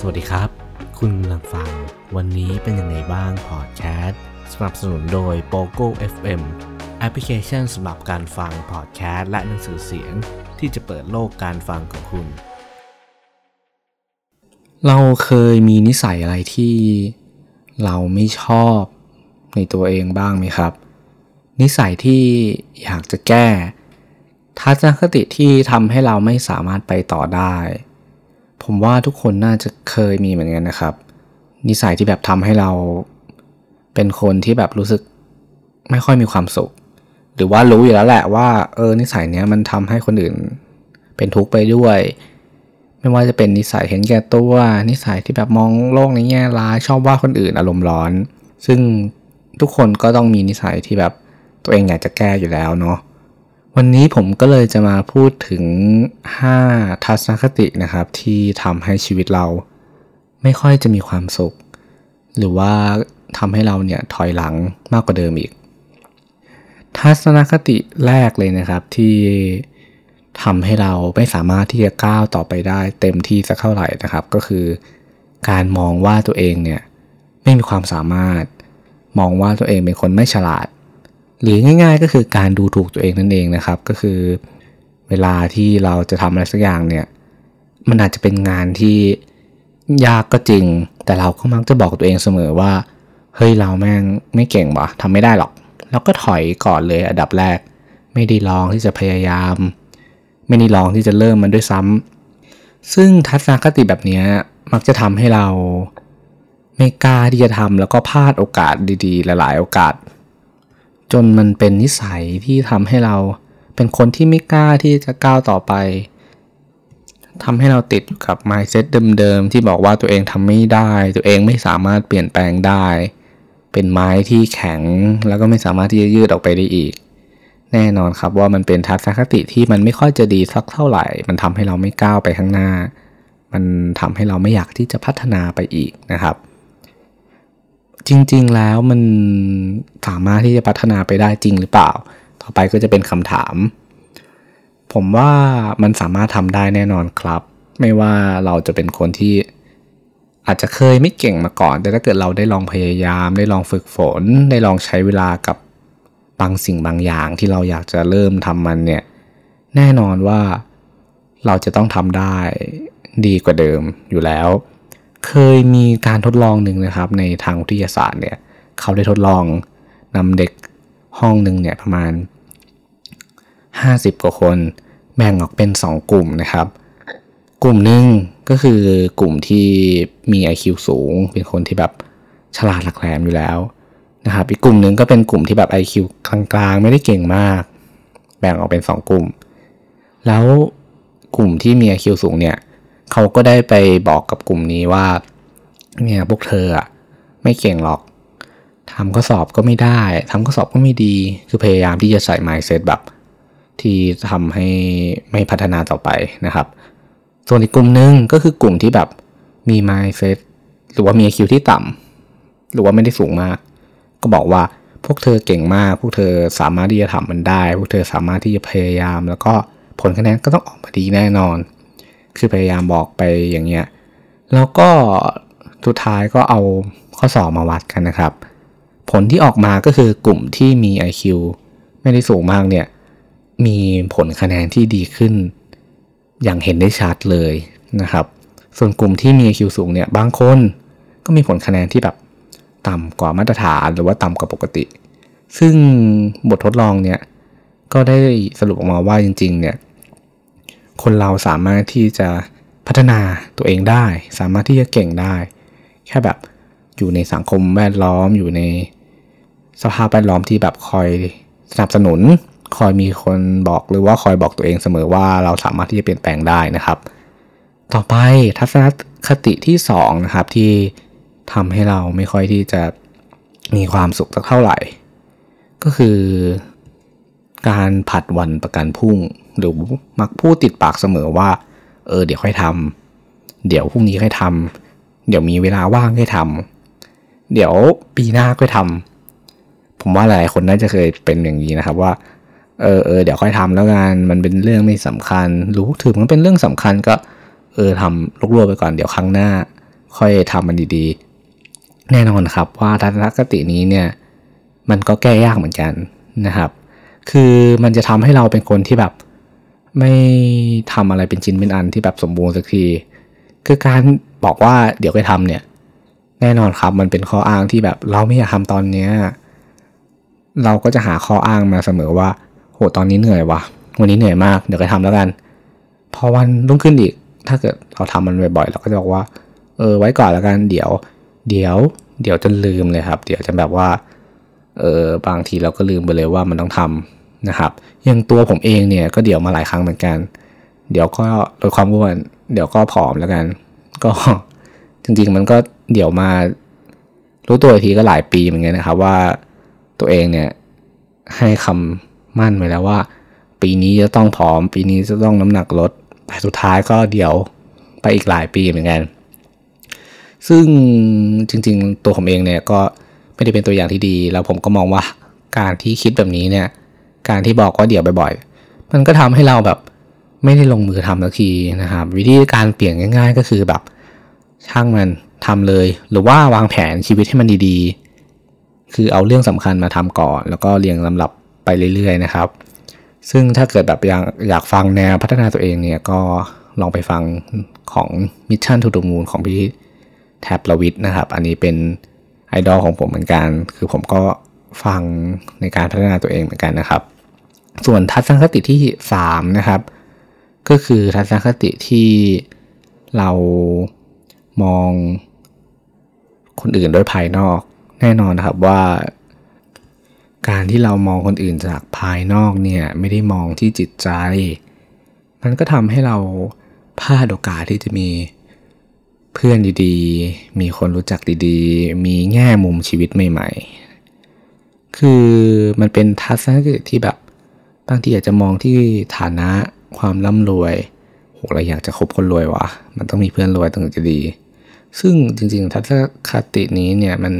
สวัสดีครับ คุณกำลังฟัง วันนี้เป็นยังไงบ้างพอดแคสต์สนับสนุนโดย POGO FM แอปพลิเคชันสำหรับการฟังพอดแคสต์และหนังสือเสียง ที่จะเปิดโลกการฟังของคุณ เราเคยมีนิสัยอะไรที่เราไม่ชอบในตัวเองบ้างไหมครับ นิสัยที่อยากจะแก้ทัศนคติที่ทำให้เราไม่สามารถไปต่อได้ ผมว่าทุกคนน่าจะเคยมีเหมือนกันนะครับ นิสัยที่แบบทำให้เรา เป็นคนที่แบบรู้สึกไม่ค่อยมีความสุข หรือว่ารู้อยู่แล้วแหละว่าเออนิสัยเนี้ยมันทำให้คนอื่น เป็นทุกข์ไปด้วย ไม่ว่าจะเป็นนิสัยเห็นแก่ตัว นิสัยที่แบบมองโลกในแง่ร้ายชอบว่าคนอื่นอารมณ์ร้อน ซึ่งทุกคนก็ต้องมีนิสัยที่แบบตัวเองอยากจะแก้อยู่แล้วเนาะ วันนี้ผมก็เลยจะมาพูดถึง 5 ทัศนคตินะครับ ที่ทำให้ชีวิตเรา ไม่ค่อยจะมีความสุข หรือว่าทำให้เราเนี่ยถอยหลังมากกว่าเดิมอีก ทัศนคติแรกเลยนะครับที่ทำให้เราไม่สามารถที่จะก้าวต่อไปได้ เต็มที่สักเท่าไหร่นะครับ ก็คือ การมองว่าตัวเองเนี่ยไม่มีความสามารถ มองว่าตัวเองเป็นคนไม่ฉลาด หรือง่าย ๆ ก็คือการดูถูกตัวเองนั่นเองนะครับ ก็คือเวลาที่เราจะทำอะไรสักอย่างเนี่ย มันอาจจะเป็นงานที่ยากก็จริง แต่เราก็มักจะบอกตัวเองเสมอว่า เฮ้ยเราแม่งไม่เก่งวะทำไม่ได้หรอก แล้วก็ถอยก่อนเลยอันดับแรก ไม่ได้ลองที่จะพยายาม ไม่ได้ลองที่จะเริ่มมันด้วยซ้ำซึ่งทัศนคติแบบนี้มักจะทำให้เราไม่กล้าที่จะทำแล้วก็พลาดโอกาสดีๆ หลาย ๆ โอกาส จนมันเป็นนิสัยที่ทำให้เราเป็นคนที่ไม่กล้าที่จะก้าวต่อไปทำให้เราติดอยู่กับ mindset เดิมๆที่บอกว่าตัวเองทำไม่ได้ ตัวเองไม่สามารถเปลี่ยนแปลงได้ เป็นไม้ที่แข็งแล้วก็ไม่สามารถที่จะยืดออกไปได้อีก แน่นอนครับว่ามันเป็นทัศนคติที่มันไม่ค่อยจะดีสักเท่าไหร่ มันทำให้เราไม่ก้าวไปข้างหน้า มันทำให้เราไม่อยากที่จะพัฒนาไปอีกนะครับ จริง ๆ แล้วมันสามารถที่จะพัฒนาไปได้จริงหรือเปล่า ต่อไปก็จะเป็นคำถาม ผมว่ามันสามารถทำได้แน่นอนครับ ไม่ว่าเราจะเป็นคนที่อาจจะเคยไม่เก่งมาก่อน แต่ถ้าเกิดเราได้ลองพยายาม ได้ลองฝึกฝน ได้ลองใช้เวลากับบางสิ่งบางอย่างที่เราอยากจะเริ่มทำมันเนี่ย แน่นอนว่าเราจะต้องทำได้ดีกว่าเดิมอยู่แล้ว เคยมีการทดลองหนึ่งนะครับ ในทางวิทยาศาสตร์เนี่ยเขาได้ทดลองนำเด็กห้องหนึ่งเนี่ยประมาณ 50 กว่าคนแบ่งออกเป็น 2 กลุ่มนะครับ กลุ่มหนึ่งก็คือกลุ่มที่มี IQ สูง เป็นคนที่แบบฉลาดหลักแหลมอยู่แล้วนะครับ อีกกลุ่มหนึ่งก็เป็นกลุ่มที่แบบ IQ กลางๆ ไม่ได้เก่งมาก แบ่งออกเป็น 2 กลุ่ม แล้วกลุ่มที่มี IQ สูงเนี่ย เขาก็ได้ไปบอกกับกลุ่มนี้ว่า เนี่ยพวกเธออะไม่เก่งหรอกทำข้อสอบก็ไม่ได้ทำข้อสอบก็ไม่ดี คือพยายามที่จะใส่ mindset แบบ ที่ทำให้ไม่พัฒนาต่อไปนะครับ ส่วนอีกกลุ่มหนึ่งก็คือกลุ่มที่แบบมี mindset หรือว่ามี IQ ที่ต่ำหรือว่าไม่ได้สูงมาก ก็บอกว่าพวกเธอเก่งมาก พวกเธอสามารถที่จะทำมันได้ พวกเธอสามารถที่จะพยายาม แล้วก็ผลคะแนนก็ต้องออกมาดีแน่นอน คือพยายามบอกไปอย่างเงี้ย แล้วก็สุดท้ายก็เอาข้อสอบมาวัดกันนะครับ ผลที่ออกมาก็คือกลุ่มที่มี IQ ไม่ได้สูงมากเนี่ย มีผลคะแนนที่ดีขึ้น อย่างเห็นได้ชัดเลยนะครับ ส่วนกลุ่มที่มี IQ สูงเนี่ยบางคนก็มีผลคะแนนที่แบบต่ำกว่ามาตรฐานหรือว่าต่ำกว่าปกติ ซึ่งบททดลองเนี่ยก็ได้สรุปออกมาว่าจริงๆเนี่ย คนเราสามารถที่จะพัฒนาตัวเองได้ สามารถที่จะเก่งได้ แค่แบบอยู่ในสังคมแวดล้อมอยู่ในสภาพแวดล้อมที่แบบคอยสนับสนุน คอยมีคนบอกหรือว่าคอยบอกตัวเองเสมอว่าเราสามารถที่จะเปลี่ยนแปลงได้นะครับ ต่อไปทัศนคติที่2นะครับที่ทำให้เราไม่ค่อยที่จะมีความสุขสักเท่าไหร่ ก็คือ การผัดวันประกันพรุ่ง หรือมักพูดติดปากเสมอว่า เออเดี๋ยวค่อยทำเดี๋ยวพรุ่งนี้ค่อยทำเดี๋ยวมีเวลาว่างค่อยทำเดี๋ยวปีหน้าค่อยทำผมว่าหลายคนน่าจะเคยเป็นอย่างนี้นะครับว่าเออเออเดี๋ยวค่อยทำแล้วกันมันเป็นเรื่องไม่สำคัญ รู้ถือมันเป็นเรื่องสำคัญก็ เออทำลกลัวไปก่อนเดี๋ยวครั้งหน้า ค่อยทำมันดีๆ แน่นอนครับว่าทัศนคตินี้เนี่ย มันก็แก้ยากเหมือนกันนะครับ คือมันจะทำให้เราเป็นคนที่แบบ ไม่ทำอะไรเป็นชิ้นเป็นอันที่แบบสมบูรณ์สักที คือการบอกว่าเดี๋ยวไปทำเนี่ย แน่นอนครับมันเป็นข้ออ้างที่แบบเราไม่อยากทำตอนเนี้ยเราก็จะหาข้ออ้างมาเสมอว่า โหตอนนี้เหนื่อยวะวันนี้เหนื่อยมากเดี๋ยวไปทำแล้วกัน พอวันรุ่งขึ้นอีก ถ้าเกิดเราทำมันบ่อยๆเราก็จะบอกว่า เออ ไว้ก่อนแล้วกัน เดี๋ยว เดี๋ยว เดี๋ยวจนลืมเลยครับ เดี๋ยวจะแบบว่า เออบางทีเราก็ลืมไปเลยว่ามันต้องทำ นะครับอย่างตัวผมเองเนี่ยก็เดี๋ยวมาหลายครั้งเหมือนกัน เดี๋ยวก็ลดความอ้วน เดี๋ยวก็ผอมแล้วกัน ก็จริงๆมันก็เดี๋ยวมา รู้ตัวทีก็หลายปีเหมือนกันนะครับ ว่าตัวเองเนี่ยให้คำมั่นไว้แล้วว่า ปีนี้จะต้องผอม ปีนี้จะต้องน้ำหนักลดแต่สุดท้ายก็เดี๋ยวไปอีกหลายปีเหมือนกัน ซึ่งจริง ๆ ตัวผมเองเนี่ยก็ไม่ได้เป็นตัวอย่างที่ดี แล้วผมก็มองว่าการที่คิดแบบนี้เนี่ย การที่บอกว่าเดี๋ยวบ่อยๆ มันก็ทำให้เราแบบไม่ได้ลงมือทำสักทีนะครับ วิธีการเปลี่ยนง่าย ๆ ก็คือแบบ ช่างมันทำเลย หรือว่าวางแผนชีวิตให้มันดีๆ คือเอาเรื่องสำคัญมาทำก่อน แล้วก็เรียงลำดับไปเรื่อยๆนะครับ ซึ่งถ้าเกิดแบบอยากอยากฟังแนวพัฒนาตัวเองเนี่ยก็ลองไปฟังของ Mission to the Moon ของพี่แท็บลวิทนะครับ อันนี้เป็นไอดอลของผมเหมือนกัน คือผมก็ ฟังในการพัฒนาตัวเองเหมือนกันนะครับ ส่วนทัศนคติที่3นะครับ ก็คือทัศนคติที่เรามองคนอื่นด้วยภายนอกแน่นอนนะครับว่า การที่เรามองคนอื่นจากภายนอกเนี่ยไม่ได้มองที่จิตใจ มันก็ทำให้เราพลาดโอกาสที่จะมีเพื่อนดีๆ มีคนรู้จักดีๆ มีแง่มุมชีวิตใหม่ๆ คือมันเป็นทัศนคติที่แบบบางทีอาจจะมองที่ฐานะความร่ำรวยโหเราอยากจะคบคนรวยวะมันต้องมีเพื่อนรวยถึงจะดี ซึ่งจริงๆทัศนคตินี้เนี่ยมัน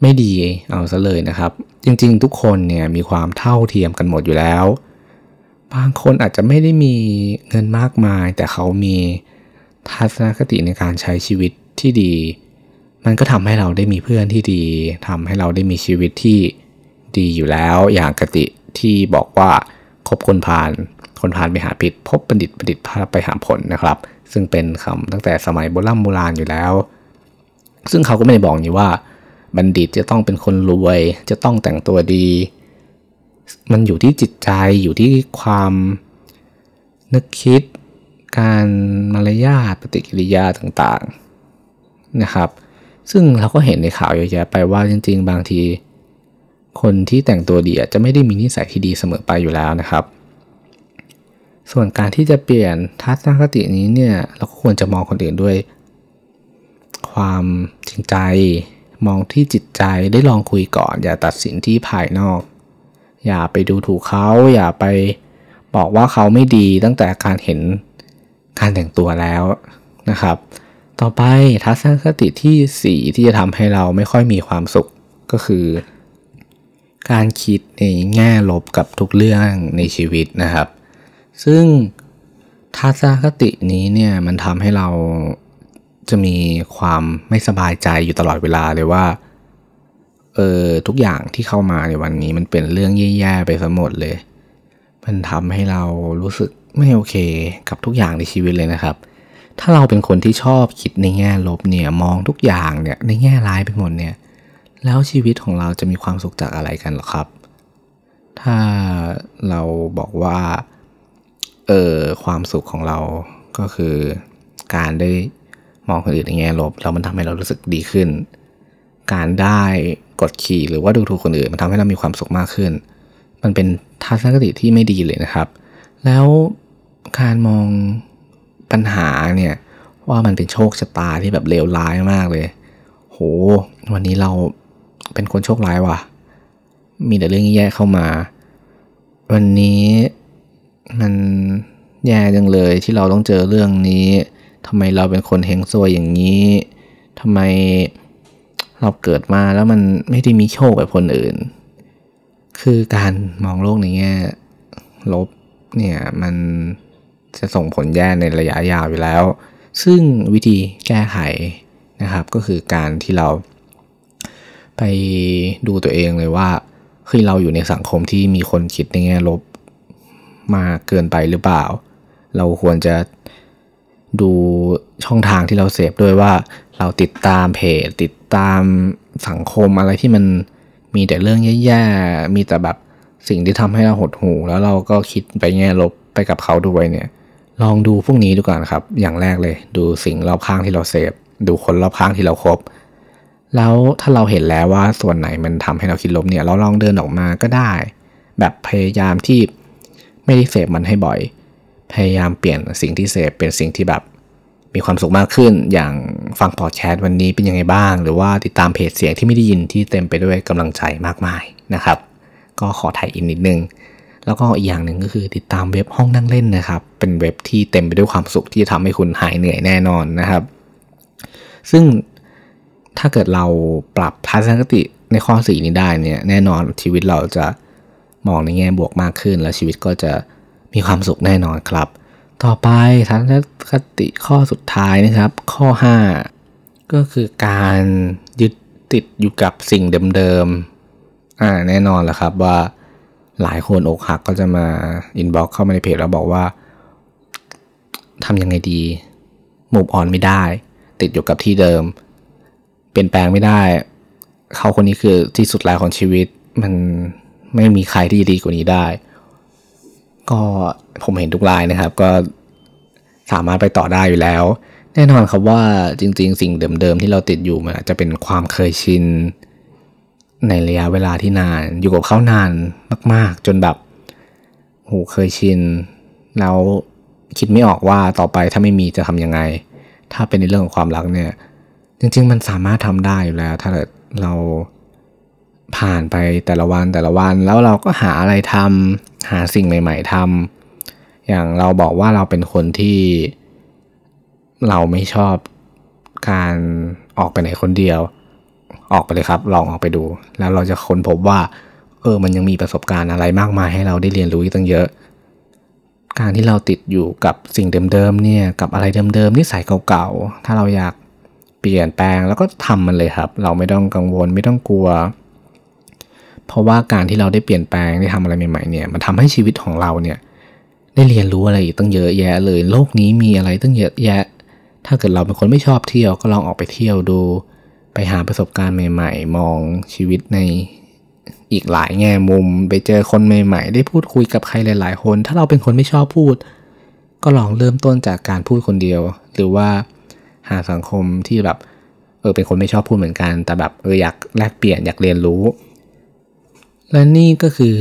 ไม่ดีเอาซะเลยนะครับ จริงๆ ทุกคนเนี่ยมีความเท่าเทียมกันหมดอยู่แล้ว บางคนอาจจะไม่ได้มีเงินมากมาย แต่เขามีทัศนคติในการใช้ชีวิตที่ดี มันก็ทำให้เราได้มีเพื่อนที่ดีทำให้เราได้มีชีวิตที่ดีอยู่แล้วอย่างกติที่บอกว่าคบคนพาลคนพาลไปหาผิด พบบัณฑิตบัณฑิตพาไปหาผลนะครับ ซึ่งเป็นคำตั้งแต่สมัยโบราณโบราณอยู่แล้ว ซึ่งเขาก็ไม่ได้บอกนี่ว่า บัณฑิตจะต้องเป็นคนรวย จะต้องแต่งตัวดี มันอยู่ที่จิตใจอยู่ที่ความนึกคิดการมารยาทปฏิกิริยาต่างๆนะครับ ซึ่งเราก็เห็นในข่าวเยอะแยะไปว่าจริง ๆ บางที คนที่แต่งตัวดีจะไม่ได้มีนิสัยที่ดีเสมอไปอยู่แล้วนะครับ ส่วนการที่จะเปลี่ยนทัศนคตินี้เนี่ยเราก็ควรจะมองคนอื่นด้วย ความจริงใจ มองที่จิตใจได้ลองคุยก่อน อย่าตัดสินที่ภายนอก อย่าไปดูถูกเขาอย่าไปบอกว่าเขาไม่ดีตั้งแต่การเห็นการแต่งตัวแล้วนะครับ ต่อไปทัศนคติที่ 4 ที่จะทำให้เราไม่ค่อยมีความสุขก็คือ การคิดในแง่ลบกับทุกเรื่องในชีวิตนะครับ ซึ่งทัศนคตินี้เนี่ยมันทำให้เราจะมีความไม่สบายใจอยู่ตลอดเวลาเลยว่าเออทุกอย่างที่เข้ามาในวันนี้มันเป็นเรื่องแย่ๆไปซะหมดเลย มันทำให้เรารู้สึกไม่โอเคกับทุกอย่างในชีวิตเลยนะครับ ถ้าเราเป็นคนที่ชอบคิดในแง่ลบเนี่ยมองทุกอย่างเนี่ยในแง่ร้ายไปหมดเนี่ยแล้วชีวิตของเราจะมีความสุขจากอะไรกันหรอครับ ถ้าเราบอกว่าเออความสุขของเราก็คือการได้มองคนอื่นในแง่ลบแล้วมันทำให้เรารู้สึกดีขึ้น การได้กดขี่หรือว่าดูถูกคนอื่นมันทำให้เรามีความสุขมากขึ้น มันเป็นทัศนคติที่ไม่ดีเลยนะครับ แล้วการมอง ปัญหาเนี่ยว่ามันเป็นโชคชะตาที่แบบเลวร้ายมากเลย โห วันนี้เราเป็นคนโชคร้ายว่ะ มีแต่เรื่องแย่เข้ามา วันนี้มันแย่จังเลยที่เราต้องเจอเรื่องนี้ทำไมเราเป็นคนเฮงซวยอย่างนี้ทำไมเราเกิดมาแล้วมันไม่ได้มีโชคแบบคนอื่น คือการมองโลกในแง่ลบเนี่ยมัน จะส่งผลแย่ในระยะยาวอยู่แล้ว ซึ่งวิธีแก้ไขนะครับก็คือการที่เรา ไปดูตัวเองเลยว่าคือเราอยู่ในสังคมที่มีคนคิดในแง่ลบมากเกินไปหรือเปล่า เราควรจะดูช่องทางที่เราเสพด้วยว่าเราติดตามเพจติดตามสังคมอะไรที่มันมีแต่เรื่องแย่ๆ มีแต่แบบสิ่งที่ทำให้เราหดหู่แล้วเราก็คิดไปแง่ลบไปกับเขาด้วยเนี่ย ลองดูพวกนี้ดูก่อนครับ อย่างแรกเลย ดูสิ่งรอบข้างที่เราเสพ ดูคนรอบข้างที่เราครบ แล้วถ้าเราเห็นแล้วว่าส่วนไหนมันทำให้เราคิดลบเนี่ย เราลองเดินออกมาก็ได้ แบบพยายามที่ไม่ได้เสพมันให้บ่อย พยายามเปลี่ยนสิ่งที่เสพเป็นสิ่งที่แบบมีความสุขมากขึ้น อย่างฟังพอดแคสต์วันนี้เป็นยังไงบ้าง หรือว่าติดตามเพจเสียงที่ไม่ได้ยินที่เต็มไปด้วยกำลังใจมากมายนะครับ ก็ขอถ่ายอินนิดนึง แล้วก็อีกอย่างหนึ่งก็คือติดตามเว็บห้องนั่งเล่นนะครับ เป็นเว็บที่เต็มไปด้วยความสุขที่จะทำให้คุณหายเหนื่อยแน่นอนนะครับ ซึ่งถ้าเกิดเราปรับทัศนคติในข้อสีนี้ได้เนี่ยแน่นอนชีวิตเราจะมองในแง่บวกมากขึ้น และชีวิตก็จะมีความสุขแน่นอนครับ ต่อไปทัศนคติข้อสุดท้ายนะครับ ข้อ 5 ก็คือการยึดติดอยู่กับสิ่งเดิมๆอ่าแน่นอนแหละครับว่า หลายคนอกหักก็จะมาอินบ็อกเข้ามาในเพจแล้วบอกว่าทำยังไงดีมูฟออนไม่ได้ ติดอยู่กับที่เดิม เปลี่ยนแปลงไม่ได้ เขาคนนี้คือที่สุดแล้วของชีวิต มันไม่มีใครที่ดีกว่านี้ได้ ก็ผมเห็นทุกรายนะครับ ก็สามารถไปต่อได้อยู่แล้ว แน่นอนครับว่าจริง ๆ สิ่งเดิมๆที่เราติดอยู่มันอาจจะเป็นความเคยชิน ในระยะเวลาที่นาน อยู่กับเขานานมาก ๆ จนแบบโหเคยชิน แล้วคิดไม่ออกว่าต่อไปถ้าไม่มีจะทำยังไง ถ้าเป็นในเรื่องของความรักเนี่ย จริง ๆ มันสามารถทำได้อยู่แล้ว ถ้าเราผ่านไปแต่ละวันแต่ละวัน แล้วเราก็หาอะไรทำหาสิ่งใหม่ ๆทำอย่างเราบอกว่าเราเป็นคนที่เราไม่ชอบการออกไปไหนคนเดียว ออกไปเลยครับ ลองออกไปดู แล้วเราจะค้นพบว่า เออ มันยังมีประสบการณ์อะไรมากมายให้เราได้เรียนรู้อีกตั้งเยอะ การที่เราติดอยู่กับสิ่งเดิมๆเนี่ยกับอะไรเดิมๆนิสัยเก่าๆถ้าเราอยากเปลี่ยนแปลงแล้วก็ทำมันเลยครับ เราไม่ต้องกังวลไม่ต้องกลัว เพราะว่าการที่เราได้เปลี่ยนแปลงได้ทำอะไรใหม่ๆเนี่ยมันทำให้ชีวิตของเราเนี่ยได้เรียนรู้อะไรอีกตั้งเยอะแยะเลย โลกนี้มีอะไรตั้งเยอะแยะ ถ้าเกิดเราเป็นคนไม่ชอบเที่ยวก็ลองออกไปเที่ยวดู ไปหาประสบการณ์ใหม่ ๆ มองชีวิตในอีกหลายแง่มุม ไปเจอคนใหม่ ๆ ได้พูดคุยกับใครหลายๆ คน ถ้าเราเป็นคนไม่ชอบพูด ก็ลองเริ่มต้นจากการพูดคนเดียว หรือว่าหาสังคมที่แบบเออเป็นคนไม่ชอบพูดเหมือนกัน แต่แบบเอออยากแลกเปลี่ยนอยากเรียนรู้ และนี่ก็คือ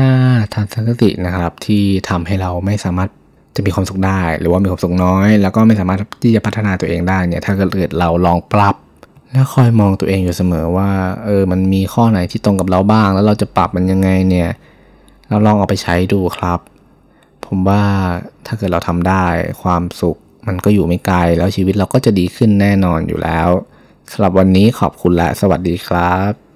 5ทัศนคตินะครับที่ทำให้เราไม่สามารถจะมีความสุขได้ หรือว่ามีความสุขน้อย แล้วก็ไม่สามารถที่จะพัฒนาตัวเองได้เนี่ยถ้าเกิดเราลองปรับ แล้วคอยมองตัวเองอยู่เสมอว่า เออ มันมีข้อไหนที่ตรงกับเราบ้าง แล้วเราจะปรับมันยังไงเนี่ย เราลองเอาไปใช้ดูครับ ผมว่าถ้าเกิดเราทำได้ความสุข มันก็อยู่ไม่ไกล แล้วชีวิตเราก็จะดีขึ้นแน่นอนอยู่แล้วสำหรับวันนี้ขอบคุณและสวัสดีครับ